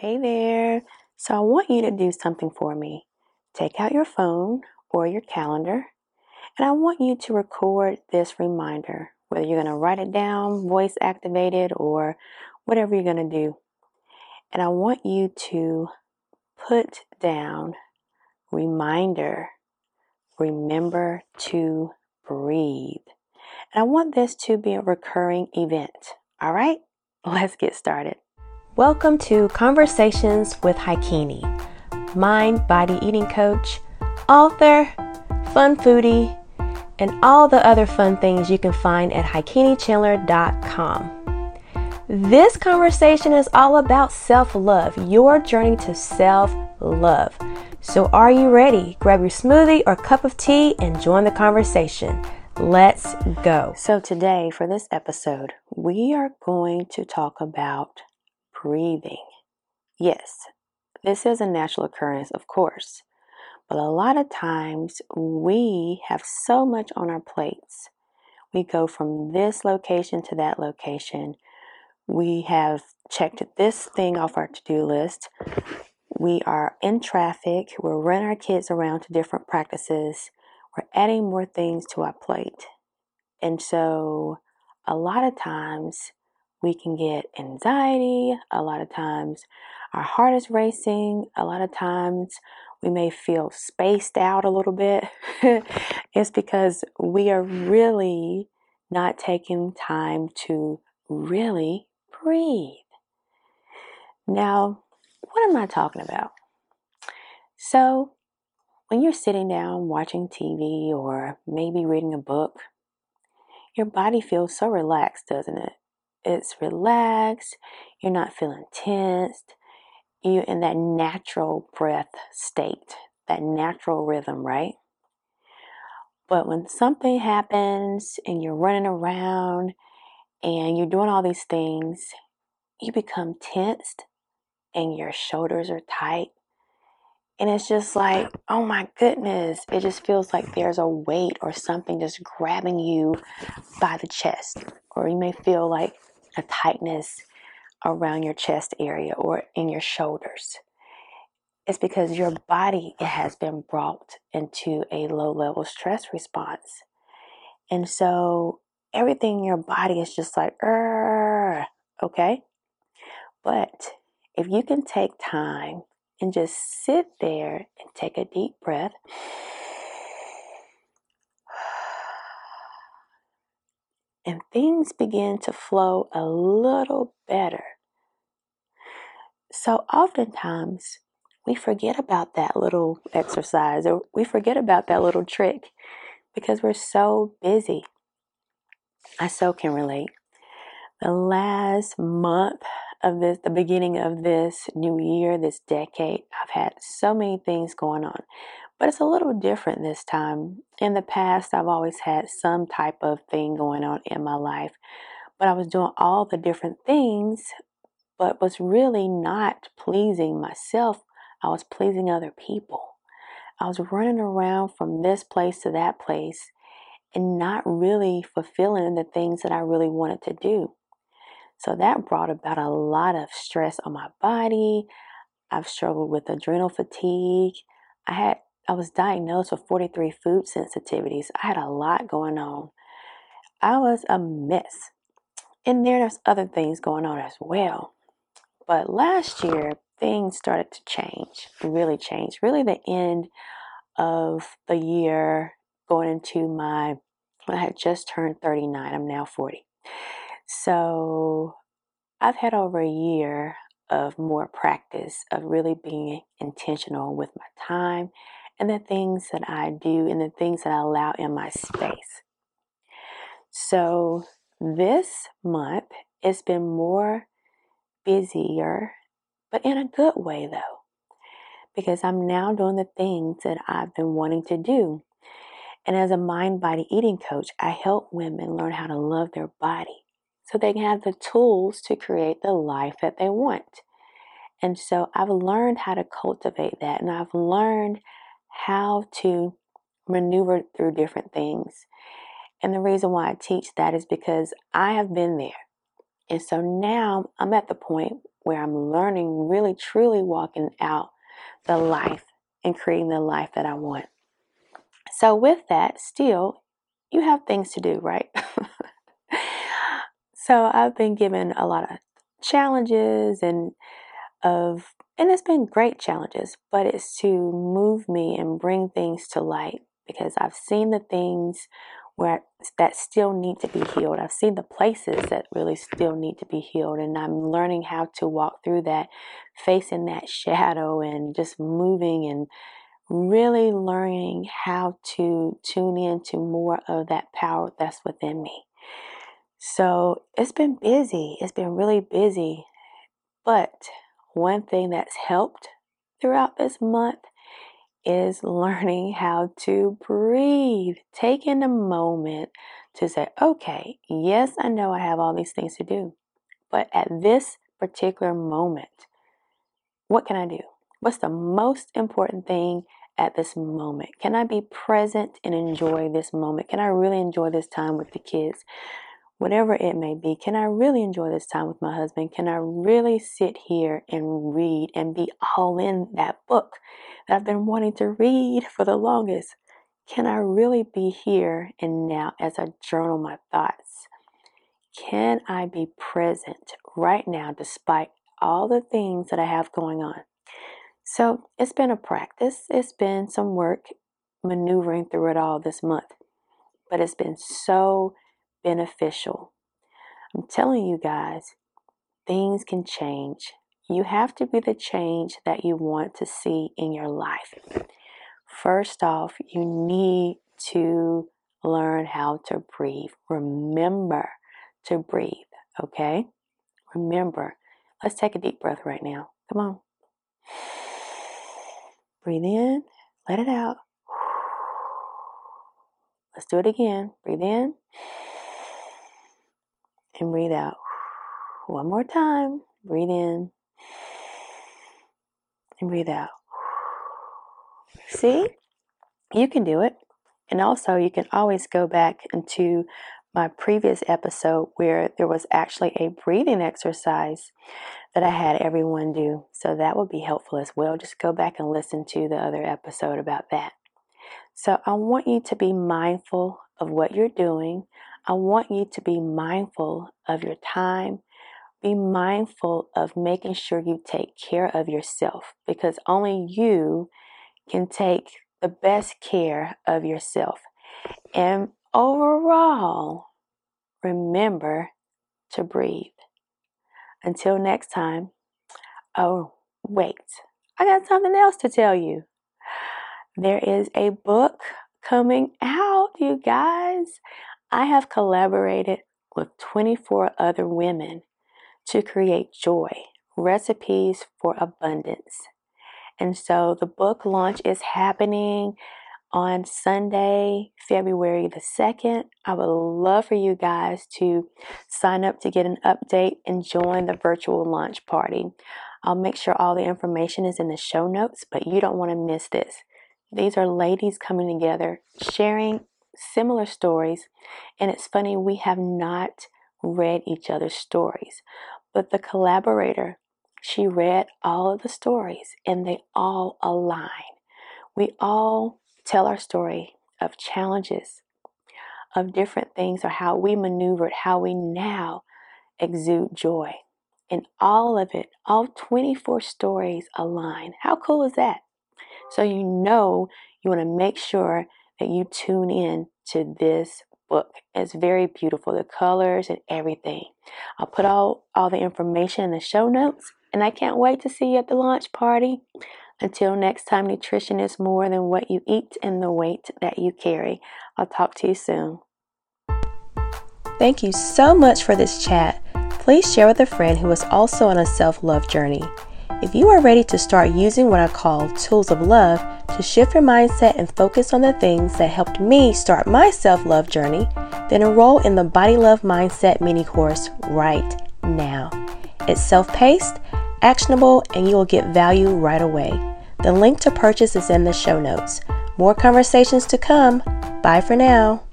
Hey there. So I want you to do something for me. Take out your phone or your calendar, and I want you to record this reminder, whether you're going to write it down, voice activated, or whatever you're going to do. And I want you to put down reminder, remember to breathe. And I want this to be a recurring event. All right, let's get started. Welcome to Conversations with Haikini, mind body eating coach, author, fun foodie, and all the other fun things you can find at haikinichandler.com. This conversation is all about self love, your journey to self love. So, are you ready? Grab your smoothie or cup of tea and join the conversation. Let's go. So, today for this episode, we are going to talk about breathing. Yes, this is a natural occurrence, of course, but a lot of times we have so much on our plates. We go from this location to that location. We have checked this thing off our to do list. We are in traffic. We're running our kids around to different practices. We're adding more things to our plate. And so, a lot of times, we can get anxiety. A lot of times, our heart is racing. A lot of times, we may feel spaced out a little bit. it's because we are really not taking time to really breathe. Now, what am I talking about? So, when you're sitting down watching TV or maybe reading a book, your body feels so relaxed, doesn't it? It's relaxed, you're not feeling tensed, you're in that natural breath state, that natural rhythm, right? But when something happens and you're running around and you're doing all these things, you become tensed and your shoulders are tight. And it's just like, oh my goodness, it just feels like there's a weight or something just grabbing you by the chest. Or you may feel like a tightness around your chest area or in your shoulders. It's because your body it has been brought into a low level stress response. And so everything in your body is just like, okay? But if you can take time and just sit there and take a deep breath, and things begin to flow a little better. So, oftentimes, we forget about that little exercise or we forget about that little trick because we're so busy. I so can relate. The last month of this, the beginning of this new year, this decade, I've had so many things going on. But it's a little different this time. In the past, I've always had some type of thing going on in my life, but I was doing all the different things, but was really not pleasing myself. I was pleasing other people. I was running around from this place to that place and not really fulfilling the things that I really wanted to do. So that brought about a lot of stress on my body. I've struggled with adrenal fatigue. I had I was diagnosed with 43 food sensitivities. I had a lot going on. I was a mess. And there, there's other things going on as well. But last year, things started to change, really change. Really, the end of the year, going into my, when I had just turned 39, I'm now 40. So I've had over a year of more practice of really being intentional with my time and the things that I do and the things that I allow in my space. So this month it's been more busier, but in a good way though, because I'm now doing the things that I've been wanting to do. And as a mind body eating coach, I help women learn how to love their body so they can have the tools to create the life that they want. And so I've learned how to cultivate that and I've learned how to maneuver through different things. And the reason why I teach that is because I have been there. And so now I'm at the point where I'm learning, really truly walking out the life and creating the life that I want. So, with that, still, you have things to do, right? so, I've been given a lot of challenges and of and it's been great challenges, but it's to move me and bring things to light because I've seen the things where that still need to be healed. I've seen the places that really still need to be healed and I'm learning how to walk through that facing that shadow and just moving and really learning how to tune into more of that power that's within me. So, it's been busy. It's been really busy. But one thing that's helped throughout this month is learning how to breathe. Taking a moment to say, okay, yes, I know I have all these things to do, but at this particular moment, what can I do? What's the most important thing at this moment? Can I be present and enjoy this moment? Can I really enjoy this time with the kids? Whatever it may be, can I really enjoy this time with my husband? Can I really sit here and read and be all in that book that I've been wanting to read for the longest? Can I really be here and now as I journal my thoughts? Can I be present right now despite all the things that I have going on? So it's been a practice, it's been some work maneuvering through it all this month, but it's been so beneficial. I'm telling you guys, things can change. You have to be the change that you want to see in your life. First off, you need to learn how to breathe. Remember to breathe, okay? Remember. Let's take a deep breath right now. Come on. Breathe in, let it out. Let's do it again. Breathe in and breathe out. One more time. Breathe in and breathe out. See? You can do it. And also, you can always go back into my previous episode where there was actually a breathing exercise that I had everyone do. So that would be helpful as well. Just go back and listen to the other episode about that. So I want you to be mindful of what you're doing. I want you to be mindful of your time. Be mindful of making sure you take care of yourself because only you can take the best care of yourself. And overall, remember to breathe. Until next time, oh, wait, I got something else to tell you. There is a book coming out, you guys. I have collaborated with 24 other women to create joy, recipes for abundance. And so the book launch is happening on Sunday, February the 2nd. I would love for you guys to sign up to get an update and join the virtual launch party. I'll make sure all the information is in the show notes, but you don't want to miss this. These are ladies coming together, sharing similar stories. And it's funny, we have not read each other's stories, but the collaborator, she read all of the stories and they all align. We all tell our story of challenges, of different things, or how we maneuvered, how we now exude joy. And all of it, all 24 stories align. How cool is that? So you know you want to make sure that you tune in to this book. It's very beautiful, the colors and everything. I'll put all, all the information in the show notes, and I can't wait to see you at the launch party. Until next time, nutrition is more than what you eat and the weight that you carry. I'll talk to you soon. Thank you so much for this chat. Please share with a friend who is also on a self love journey. If you are ready to start using what I call tools of love to shift your mindset and focus on the things that helped me start my self love journey, then enroll in the Body Love Mindset mini course right now. It's self paced, actionable, and you will get value right away. The link to purchase is in the show notes. More conversations to come. Bye for now.